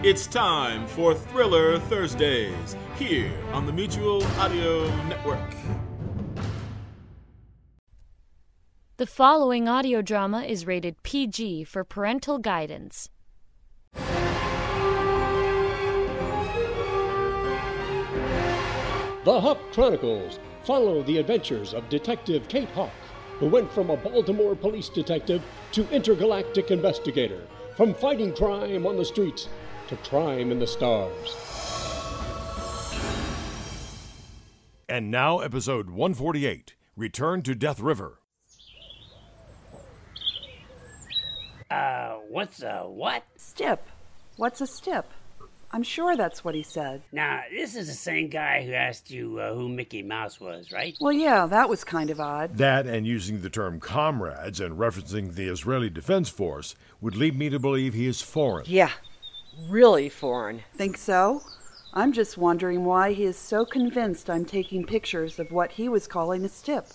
It's time for Thriller Thursdays here on the Mutual Audio Network. The following audio drama is rated PG for parental guidance. The Hawk Chronicles follow the adventures of Detective Kate Hawk, who went from a Baltimore police detective to intergalactic investigator, from fighting crime on the streets to crime in the stars. And now, episode 148 Return to Death River. Uh, what's a what? Stip. What's a stip? I'm sure that's what he said. Now, this is the same guy who asked you uh, who Mickey Mouse was, right? Well, yeah, that was kind of odd. That and using the term comrades and referencing the Israeli Defense Force would lead me to believe he is foreign. Yeah, really foreign. Think so? I'm just wondering why he is so convinced I'm taking pictures of what he was calling a stip.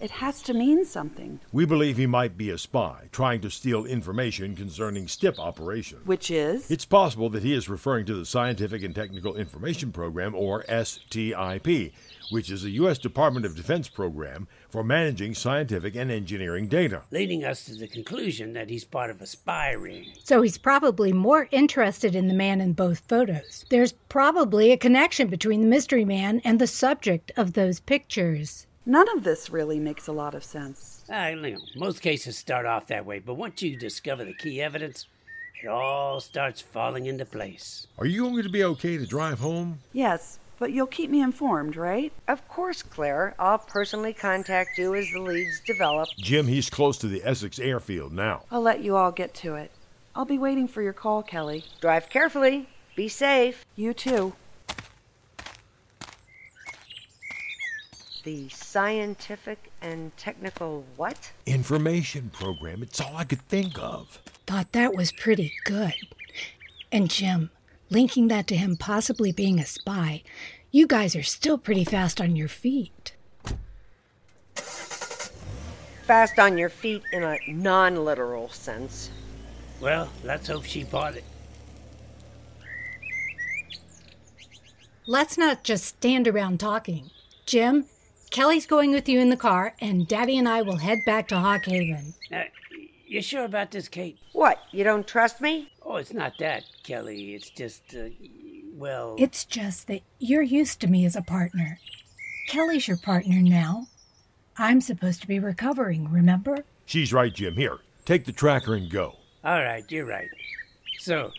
It has to mean something. We believe he might be a spy, trying to steal information concerning STIP operation. Which is? It's possible that he is referring to the Scientific and Technical Information Program, or STIP, which is a U.S. Department of Defense program for managing scientific and engineering data. Leading us to the conclusion that he's part of a spy ring. So he's probably more interested in the man in both photos. There's probably a connection between the mystery man and the subject of those pictures. None of this really makes a lot of sense. I you know, most cases start off that way, but once you discover the key evidence, it all starts falling into place. Are you going to be okay to drive home? Yes, but you'll keep me informed, right? Of course, Claire. I'll personally contact you as the leads develop. Jim, he's close to the Essex airfield now. I'll let you all get to it. I'll be waiting for your call, Kelly. Drive carefully. Be safe. You too. The scientific and technical what? Information program. It's all I could think of. Thought that was pretty good. And Jim, linking that to him possibly being a spy, you guys are still pretty fast on your feet. Fast on your feet in a non literal sense. Well, let's hope she bought it. Let's not just stand around talking. Jim, Kelly's going with you in the car, and Daddy and I will head back to Hawk Haven. Uh, you sure about this, Kate? What? You don't trust me? Oh, it's not that, Kelly. It's just, uh, well. It's just that you're used to me as a partner. Kelly's your partner now. I'm supposed to be recovering, remember? She's right, Jim. Here, take the tracker and go. All right, you're right. So,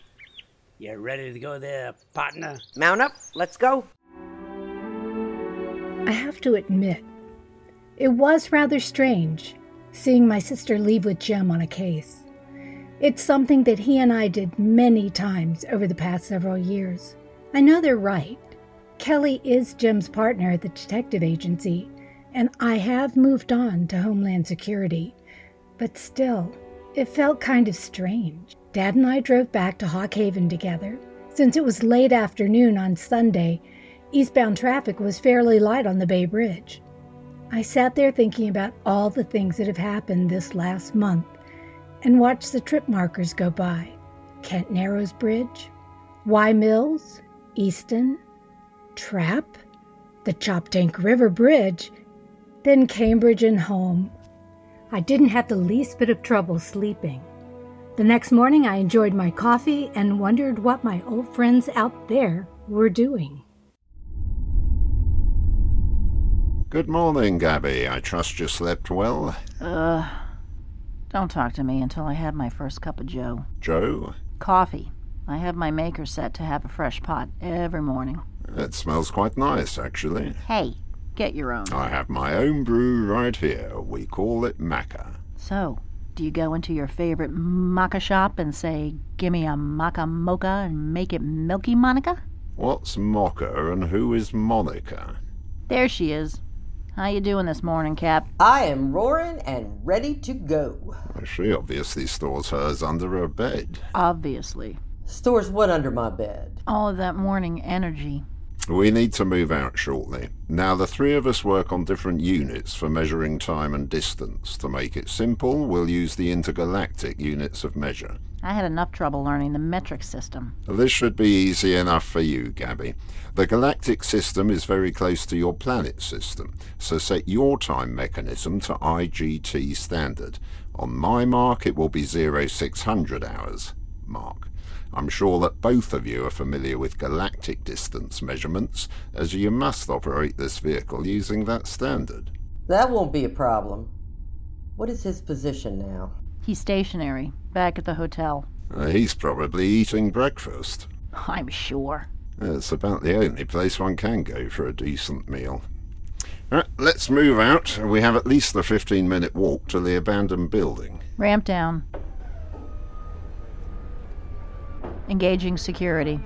you ready to go there, partner? Mount up. Let's go. I have to admit, it was rather strange seeing my sister leave with Jim on a case. It's something that he and I did many times over the past several years. I know they're right. Kelly is Jim's partner at the detective agency, and I have moved on to Homeland Security. But still, it felt kind of strange. Dad and I drove back to Hawk Haven together. Since it was late afternoon on Sunday, eastbound traffic was fairly light on the Bay Bridge. I sat there thinking about all the things that have happened this last month and watched the trip markers go by Kent Narrows Bridge, Wye Mills, Easton, Trappe, the Choptank River Bridge, then Cambridge and home. I didn't have the least bit of trouble sleeping. The next morning, I enjoyed my coffee and wondered what my old friends out there were doing. Good morning, Gabby. I trust you slept well. Uh, don't talk to me until I have my first cup of Joe. Joe? Coffee. I have my maker set to have a fresh pot every morning. It smells quite nice, actually. Hey, get your own. I have my own brew right here. We call it Macca. So, Do you go into your favorite maca shop and say, Gimme a maca mocha and make it milky, Monica? What's Mocha and who is Monica? There she is. How you doing this morning, Cap? I am roaring and ready to go. She obviously stores hers under her bed. Obviously. Stores what under my bed? All of that morning energy. We need to move out shortly. Now, the three of us work on different units for measuring time and distance. To make it simple, we'll use the intergalactic units of measure. I had enough trouble learning the metric system. This should be easy enough for you, Gabby. The galactic system is very close to your planet system, so set your time mechanism to IGT standard. On my mark, it will be 0600 hours. Mark. I'm sure that both of you are familiar with galactic distance measurements, as you must operate this vehicle using that standard. That won't be a problem. What is his position now? He's stationary, back at the hotel. Uh, he's probably eating breakfast. I'm sure. It's about the only place one can go for a decent meal. Right, let's move out. We have at least a 15 minute walk to the abandoned building. Ramp down. Engaging security.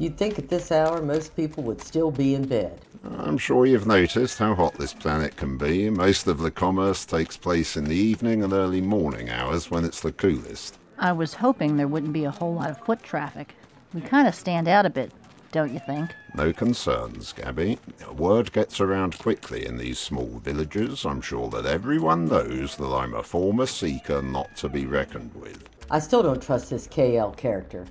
You'd think at this hour most people would still be in bed. I'm sure you've noticed how hot this planet can be. Most of the commerce takes place in the evening and early morning hours when it's the coolest. I was hoping there wouldn't be a whole lot of foot traffic. We kind of stand out a bit, don't you think? No concerns, Gabby. Word gets around quickly in these small villages. I'm sure that everyone knows that I'm a former seeker not to be reckoned with. I still don't trust this KL character.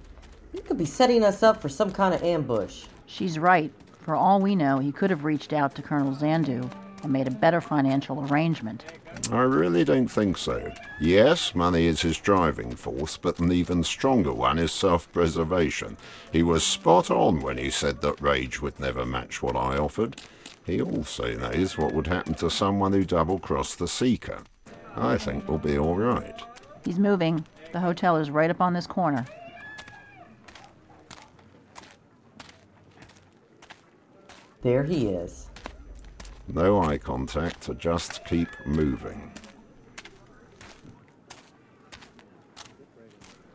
He could be setting us up for some kind of ambush. She's right. For all we know, he could have reached out to Colonel Zandu and made a better financial arrangement. I really don't think so. Yes, money is his driving force, but an even stronger one is self preservation. He was spot on when he said that rage would never match what I offered. He also knows what would happen to someone who double crossed the Seeker. I think we'll be all right. He's moving. The hotel is right up on this corner. There he is. No eye contact, just keep moving.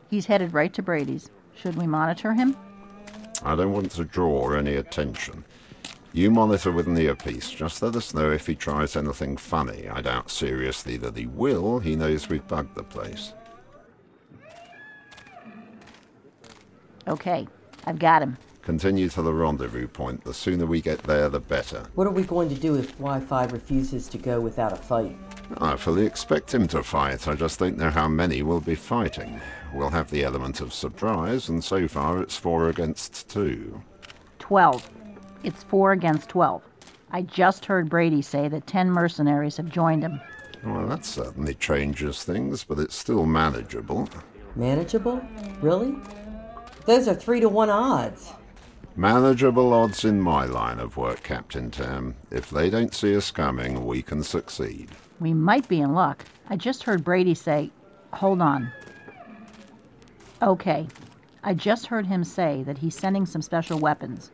He's headed right to Brady's. Should we monitor him? I don't want to draw any attention. You monitor with an earpiece. Just let us know if he tries anything funny. I doubt seriously that he will. He knows we've bugged the place. Okay, I've got him. Continue to the rendezvous point. The sooner we get there, the better. What are we going to do if Y5 refuses to go without a fight? I fully expect him to fight. I just don't know how many will be fighting. We'll have the element of surprise, and so far it's four against two. Twelve. It's four against twelve. I just heard Brady say that ten mercenaries have joined him. Well, that certainly changes things, but it's still manageable. Manageable? Really? Those are three to one odds. Manageable odds in my line of work, Captain Tam. If they don't see us coming, we can succeed. We might be in luck. I just heard Brady say, Hold on. Okay. I just heard him say that he's sending some special weapons.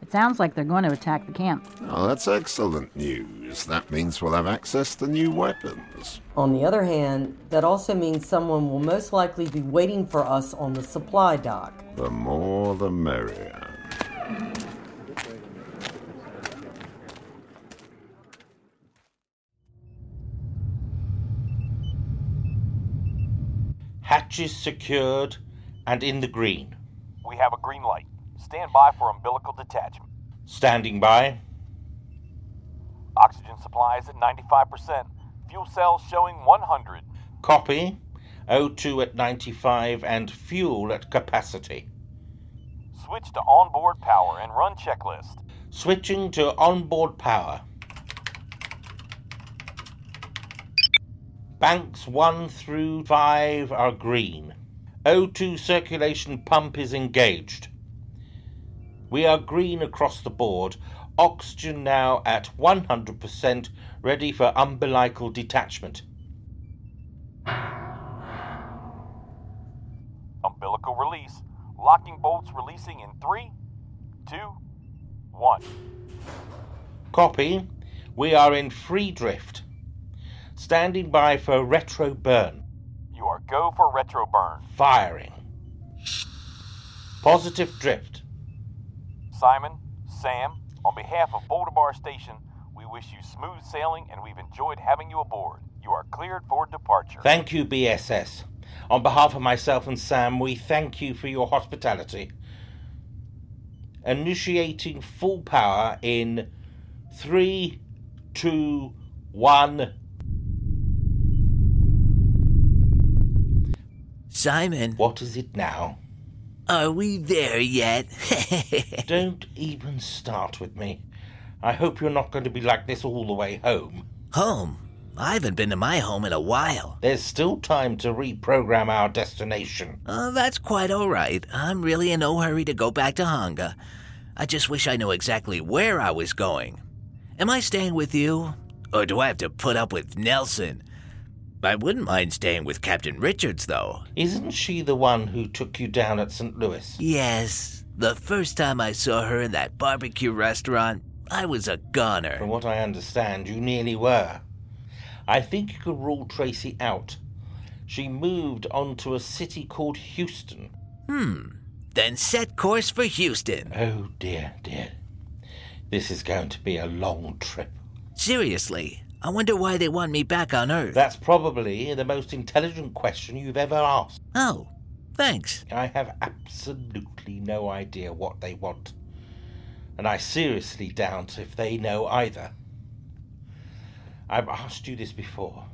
It sounds like they're going to attack the camp. Oh, that's excellent news. That means we'll have access to new weapons. On the other hand, that also means someone will most likely be waiting for us on the supply dock. The more the merrier. Hatches secured and in the green. We have a green light. Stand by for umbilical detachment. Standing by. Oxygen supplies at 95%. Fuel cells showing 100. Copy. O2 at 95 and fuel at capacity. Switch to onboard power and run checklist. Switching to onboard power. Banks 1 through 5 are green. O2 circulation pump is engaged. We are green across the board. Oxygen now at 100%, ready for umbilical detachment. Umbilical release. Locking bolts releasing in three, two, one. Copy. We are in free drift. Standing by for retro burn. You are go for retro burn. Firing. Positive drift. Simon, Sam, on behalf of Boulder Bar Station, we wish you smooth sailing and we've enjoyed having you aboard. You are cleared for departure. Thank you, BSS. On behalf of myself and Sam, we thank you for your hospitality. Initiating full power in three, two, one. Simon. What is it now? Are we there yet? Don't even start with me. I hope you're not going to be like this all the way home. Home? I haven't been to my home in a while. There's still time to reprogram our destination. Oh, that's quite all right. I'm really in no hurry to go back to Hanga. I just wish I knew exactly where I was going. Am I staying with you? Or do I have to put up with Nelson? I wouldn't mind staying with Captain Richards, though. Isn't she the one who took you down at St. Louis? Yes. The first time I saw her in that barbecue restaurant, I was a goner. From what I understand, you nearly were. I think you could rule Tracy out. She moved on to a city called Houston. Hmm. Then set course for Houston. Oh, dear, dear. This is going to be a long trip. Seriously, I wonder why they want me back on Earth. That's probably the most intelligent question you've ever asked. Oh, thanks. I have absolutely no idea what they want. And I seriously doubt if they know either. I've asked you this before,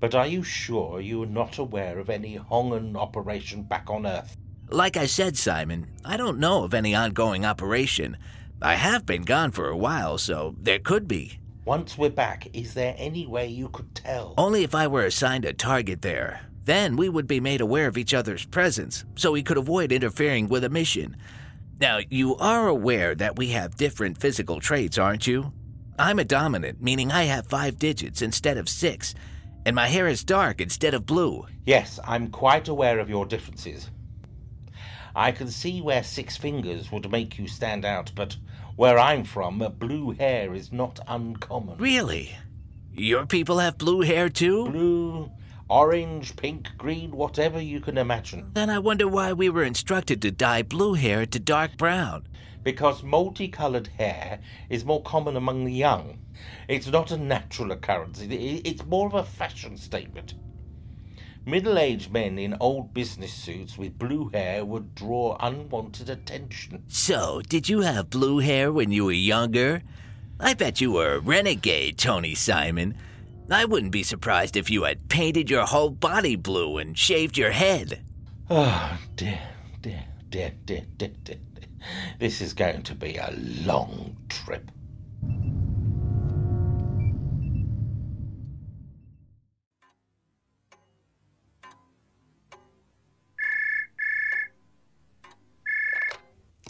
but are you sure you're not aware of any Hongan operation back on Earth? Like I said, Simon, I don't know of any ongoing operation. I have been gone for a while, so there could be. Once we're back, is there any way you could tell? Only if I were assigned a target there. Then we would be made aware of each other's presence, so we could avoid interfering with a mission. Now, you are aware that we have different physical traits, aren't you? I'm a dominant, meaning I have five digits instead of six, and my hair is dark instead of blue. Yes, I'm quite aware of your differences. I can see where six fingers would make you stand out, but where I'm from, blue hair is not uncommon. Really? Your people have blue hair too? Blue, orange, pink, green, whatever you can imagine. Then I wonder why we were instructed to dye blue hair to dark brown. Because multicolored hair is more common among the young. It's not a natural occurrence, it's more of a fashion statement. Middle aged men in old business suits with blue hair would draw unwanted attention. So, did you have blue hair when you were younger? I bet you were a renegade, Tony Simon. I wouldn't be surprised if you had painted your whole body blue and shaved your head. Oh, dear, dear, dear, dear, dear, dear. This is going to be a long trip.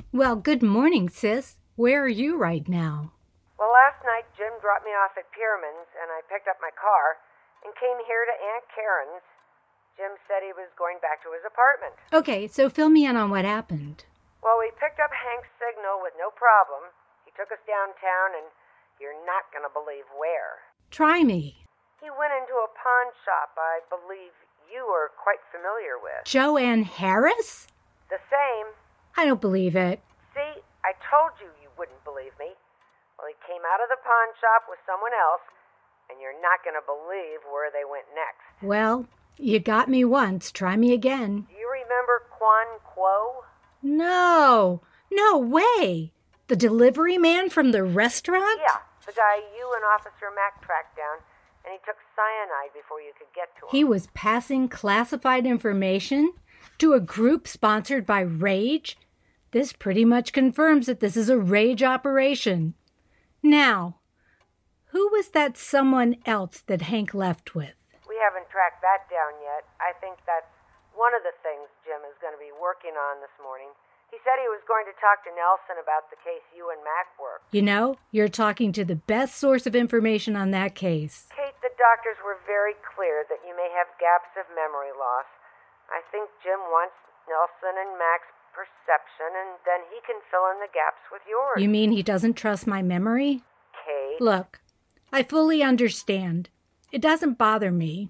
Well, good morning, sis. Where are you right now? Well, last night Jim dropped me off at Pierman's and I picked up my car and came here to Aunt Karen's. Jim said he was going back to his apartment. Okay, so fill me in on what happened. Well, we picked up Hank's signal with no problem. He took us downtown and you're not going to believe where. Try me. He went into a pawn shop I believe you are quite familiar with. Joanne Harris? The same. I don't believe it. See, I told you you wouldn't believe me. Well, he came out of the pawn shop with someone else, and you're not going to believe where they went next. Well, you got me once. Try me again. Do you remember Quan Quo? No, no way. The delivery man from the restaurant? Yeah, the guy you and Officer Mack tracked down, and he took cyanide before you could get to him. He was passing classified information to a group sponsored by Rage? This pretty much confirms that this is a Rage operation. Now, who was that someone else that Hank left with? We haven't tracked that down yet. I think that's one of the things Jim is going to be working on this morning. He said he was going to talk to Nelson about the case you and Mac worked. You know, you're talking to the best source of information on that case. Kate, the doctors were very clear that you may have gaps of memory loss. I think Jim wants Nelson and Mac's perception, and then he can fill in the gaps with yours. You mean he doesn't trust my memory? Kate? Look, I fully understand. It doesn't bother me.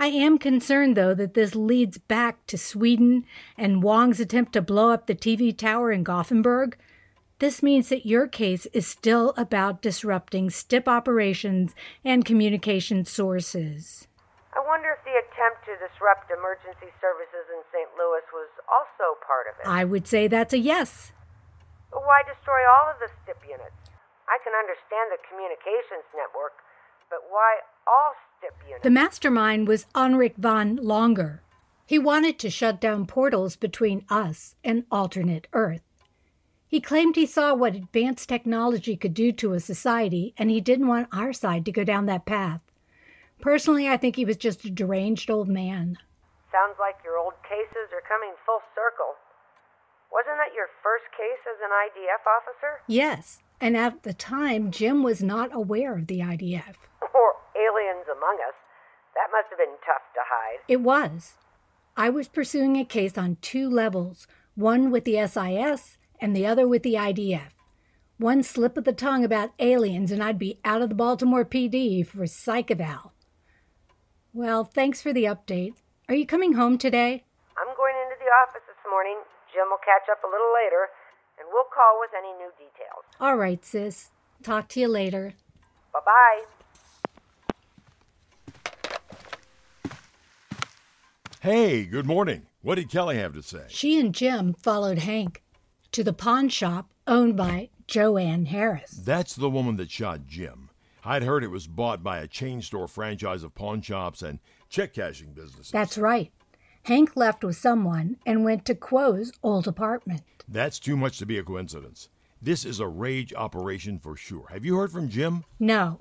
I am concerned, though, that this leads back to Sweden and Wong's attempt to blow up the TV tower in Gothenburg. This means that your case is still about disrupting STIP operations and communication sources. I wonder if the disrupt emergency services in St. Louis was also part of it. I would say that's a yes. But why destroy all of the STIP units? I can understand the communications network, but why all STIP units? The mastermind was Henrik von Longer. He wanted to shut down portals between us and alternate Earth. He claimed he saw what advanced technology could do to a society, and he didn't want our side to go down that path. Personally, I think he was just a deranged old man. Sounds like your old cases are coming full circle. Wasn't that your first case as an IDF officer? Yes, and at the time, Jim was not aware of the IDF. or aliens among us. That must have been tough to hide. It was. I was pursuing a case on two levels one with the SIS and the other with the IDF. One slip of the tongue about aliens, and I'd be out of the Baltimore PD for psych eval. Well, thanks for the update. Are you coming home today? I'm going into the office this morning. Jim will catch up a little later, and we'll call with any new details. All right, sis. Talk to you later. Bye bye. Hey, good morning. What did Kelly have to say? She and Jim followed Hank to the pawn shop owned by Joanne Harris. That's the woman that shot Jim. I'd heard it was bought by a chain store franchise of pawn shops and check cashing businesses. That's right. Hank left with someone and went to Quo's old apartment. That's too much to be a coincidence. This is a rage operation for sure. Have you heard from Jim? No.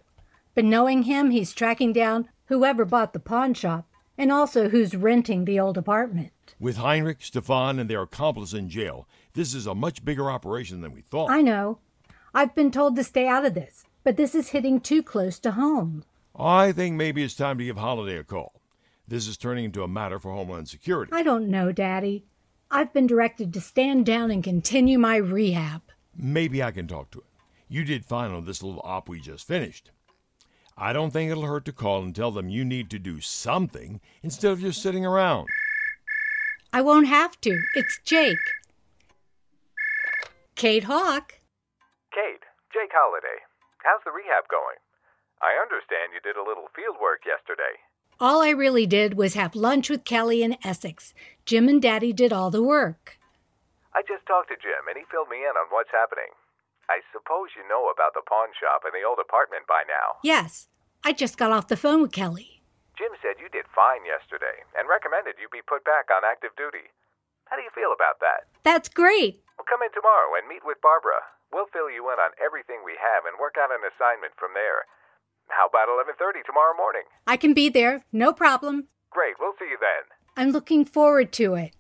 But knowing him, he's tracking down whoever bought the pawn shop and also who's renting the old apartment. With Heinrich, Stefan, and their accomplice in jail, this is a much bigger operation than we thought. I know. I've been told to stay out of this, but this is hitting too close to home. I think maybe it's time to give Holiday a call. This is turning into a matter for Homeland Security. I don't know, Daddy. I've been directed to stand down and continue my rehab. Maybe I can talk to him. You did fine on this little op we just finished. I don't think it'll hurt to call and tell them you need to do something instead of just sitting around. I won't have to. It's Jake. Kate Hawk. Kate, Jake Holiday, how's the rehab going? I understand you did a little field work yesterday. All I really did was have lunch with Kelly in Essex. Jim and Daddy did all the work. I just talked to Jim and he filled me in on what's happening. I suppose you know about the pawn shop and the old apartment by now. Yes, I just got off the phone with Kelly. Jim said you did fine yesterday and recommended you be put back on active duty. How do you feel about that? That's great. Well, come in tomorrow and meet with Barbara. We'll fill you in on everything we have and work out an assignment from there. How about 11:30 tomorrow morning? I can be there, no problem. Great, we'll see you then. I'm looking forward to it.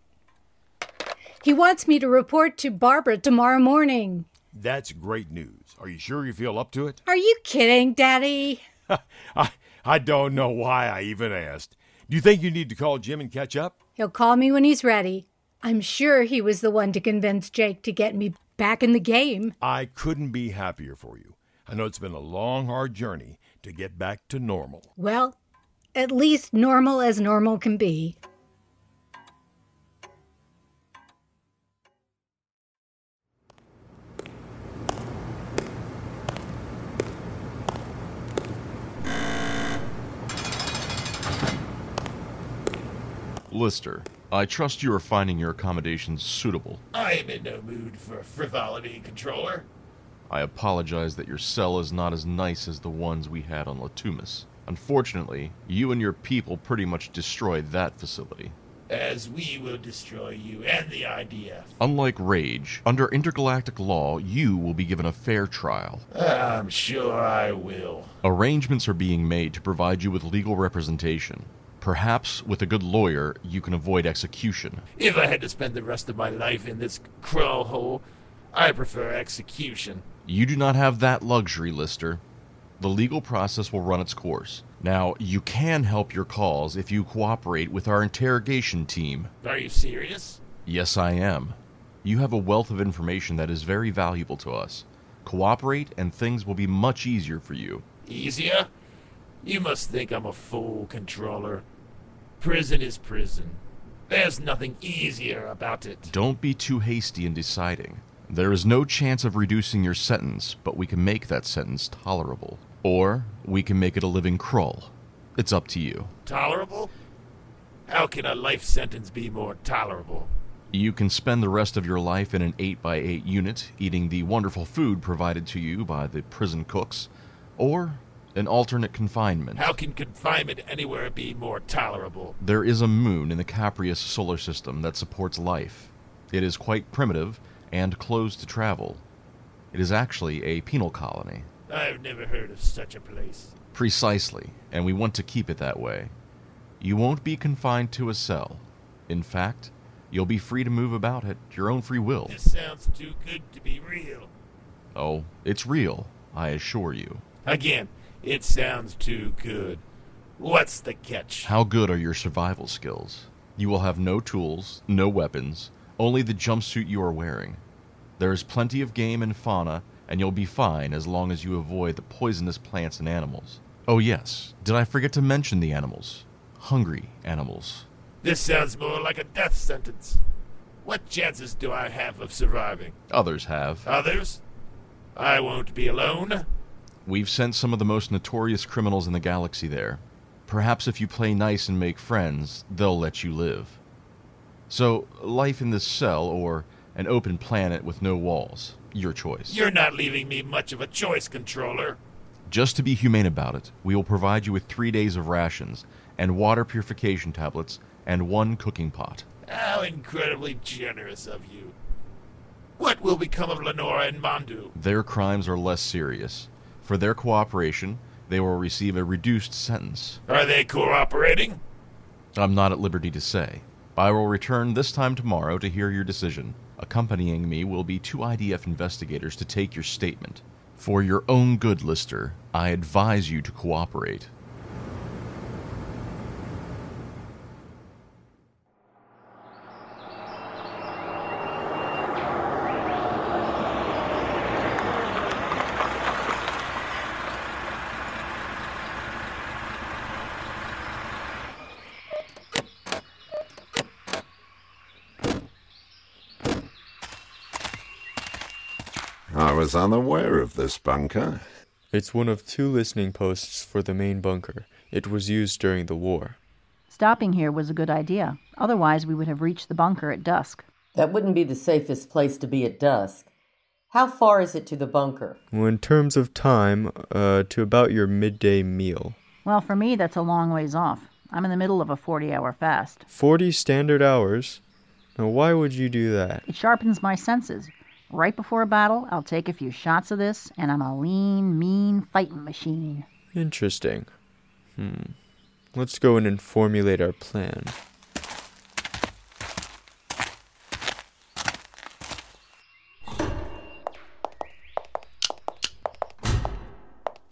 He wants me to report to Barbara tomorrow morning. That's great news. Are you sure you feel up to it? Are you kidding, Daddy? I, I don't know why I even asked. Do you think you need to call Jim and catch up? He'll call me when he's ready. I'm sure he was the one to convince Jake to get me back in the game. I couldn't be happier for you. I know it's been a long, hard journey to get back to normal. Well, at least normal as normal can be. Lister, I trust you are finding your accommodations suitable. I am in no mood for frivolity, controller. I apologize that your cell is not as nice as the ones we had on Latumis. Unfortunately, you and your people pretty much destroyed that facility. As we will destroy you and the IDF. Unlike Rage, under intergalactic law, you will be given a fair trial. I'm sure I will. Arrangements are being made to provide you with legal representation. Perhaps with a good lawyer, you can avoid execution. If I had to spend the rest of my life in this crawl hole, I prefer execution. You do not have that luxury, Lister. The legal process will run its course. Now, you can help your cause if you cooperate with our interrogation team. Are you serious? Yes, I am. You have a wealth of information that is very valuable to us. Cooperate, and things will be much easier for you. Easier? You must think I'm a fool, controller. Prison is prison. There's nothing easier about it. Don't be too hasty in deciding. There is no chance of reducing your sentence, but we can make that sentence tolerable. Or we can make it a living crawl. It's up to you. Tolerable? How can a life sentence be more tolerable? You can spend the rest of your life in an 8x8 unit, eating the wonderful food provided to you by the prison cooks, or an alternate confinement. How can confinement anywhere be more tolerable? There is a moon in the Caprius solar system that supports life. It is quite primitive and closed to travel. It is actually a penal colony. I've never heard of such a place. Precisely, and we want to keep it that way. You won't be confined to a cell. In fact, you'll be free to move about at your own free will. This sounds too good to be real. Oh, it's real, I assure you. Again, it sounds too good. What's the catch? How good are your survival skills? You will have no tools, no weapons, only the jumpsuit you are wearing. There is plenty of game and fauna, and you'll be fine as long as you avoid the poisonous plants and animals. Oh, yes, did I forget to mention the animals? Hungry animals. This sounds more like a death sentence. What chances do I have of surviving? Others have. Others? I won't be alone. We've sent some of the most notorious criminals in the galaxy there. Perhaps if you play nice and make friends, they'll let you live. So, life in this cell or an open planet with no walls, your choice. You're not leaving me much of a choice, controller. Just to be humane about it, we will provide you with three days of rations and water purification tablets and one cooking pot. How incredibly generous of you. What will become of Lenora and Mandu? Their crimes are less serious. For their cooperation, they will receive a reduced sentence. Are they cooperating? I'm not at liberty to say. I will return this time tomorrow to hear your decision. Accompanying me will be two IDF investigators to take your statement. For your own good, Lister, I advise you to cooperate. I was unaware of this bunker. It's one of two listening posts for the main bunker. It was used during the war. Stopping here was a good idea. Otherwise, we would have reached the bunker at dusk. That wouldn't be the safest place to be at dusk. How far is it to the bunker? Well, in terms of time, uh, to about your midday meal. Well, for me, that's a long ways off. I'm in the middle of a 40 hour fast. 40 standard hours? Now, why would you do that? It sharpens my senses. Right before a battle, I'll take a few shots of this, and I'm a lean, mean fighting machine. Interesting. Hmm. Let's go in and formulate our plan.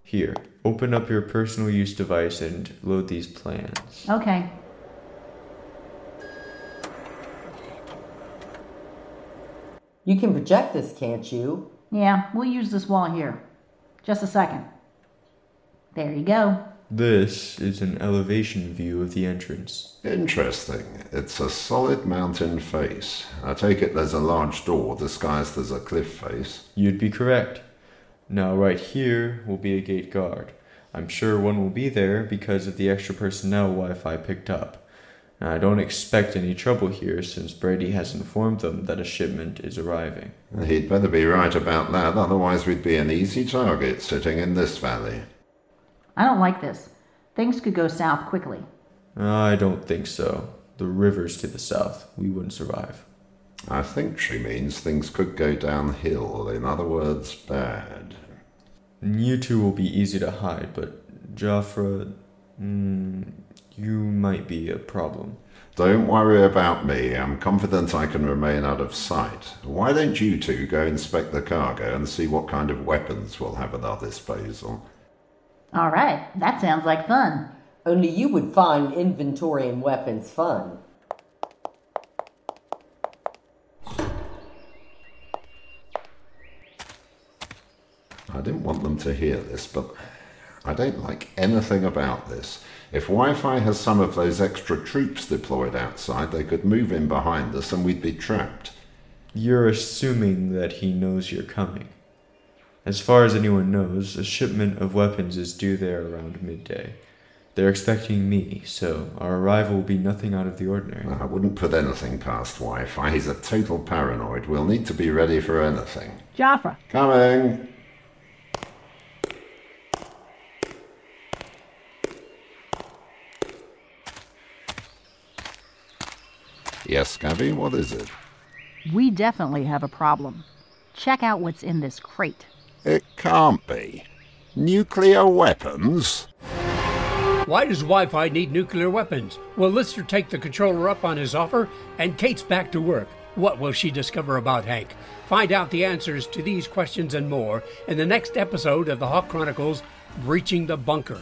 Here, open up your personal use device and load these plans. Okay. You can project this, can't you? Yeah, we'll use this wall here. Just a second. There you go. This is an elevation view of the entrance. Interesting. It's a solid mountain face. I take it there's a large door disguised as a cliff face. You'd be correct. Now, right here will be a gate guard. I'm sure one will be there because of the extra personnel Wi Fi picked up. I don't expect any trouble here since Brady has informed them that a shipment is arriving. He'd better be right about that, otherwise, we'd be an easy target sitting in this valley. I don't like this. Things could go south quickly. I don't think so. The river's to the south. We wouldn't survive. I think she means things could go downhill, in other words, bad. You two will be easy to hide, but Jafra, mm, you might be a problem. Don't worry about me. I'm confident I can remain out of sight. Why don't you two go inspect the cargo and see what kind of weapons we'll have at our disposal? All right, that sounds like fun. Only you would find inventory and weapons fun. I didn't want them to hear this, but I don't like anything about this. If Wi Fi has some of those extra troops deployed outside, they could move in behind us and we'd be trapped. You're assuming that he knows you're coming. As far as anyone knows, a shipment of weapons is due there around midday. They're expecting me, so our arrival will be nothing out of the ordinary. I wouldn't put anything past Wi Fi. He's a total paranoid. We'll need to be ready for anything. Jafra. Coming! Yes, Gabby, what is it? We definitely have a problem. Check out what's in this crate. It can't be. Nuclear weapons? Why does Wi Fi need nuclear weapons? Will Lister take the controller up on his offer? And Kate's back to work. What will she discover about Hank? Find out the answers to these questions and more in the next episode of the Hawk Chronicles Breaching the Bunker.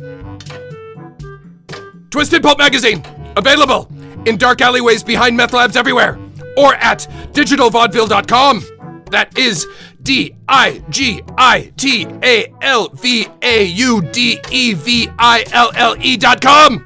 Twisted Pulp magazine, available in dark alleyways behind meth labs everywhere, or at digitalvaudeville.com. That is D I G I T A L V A U D E V I L L E dot com.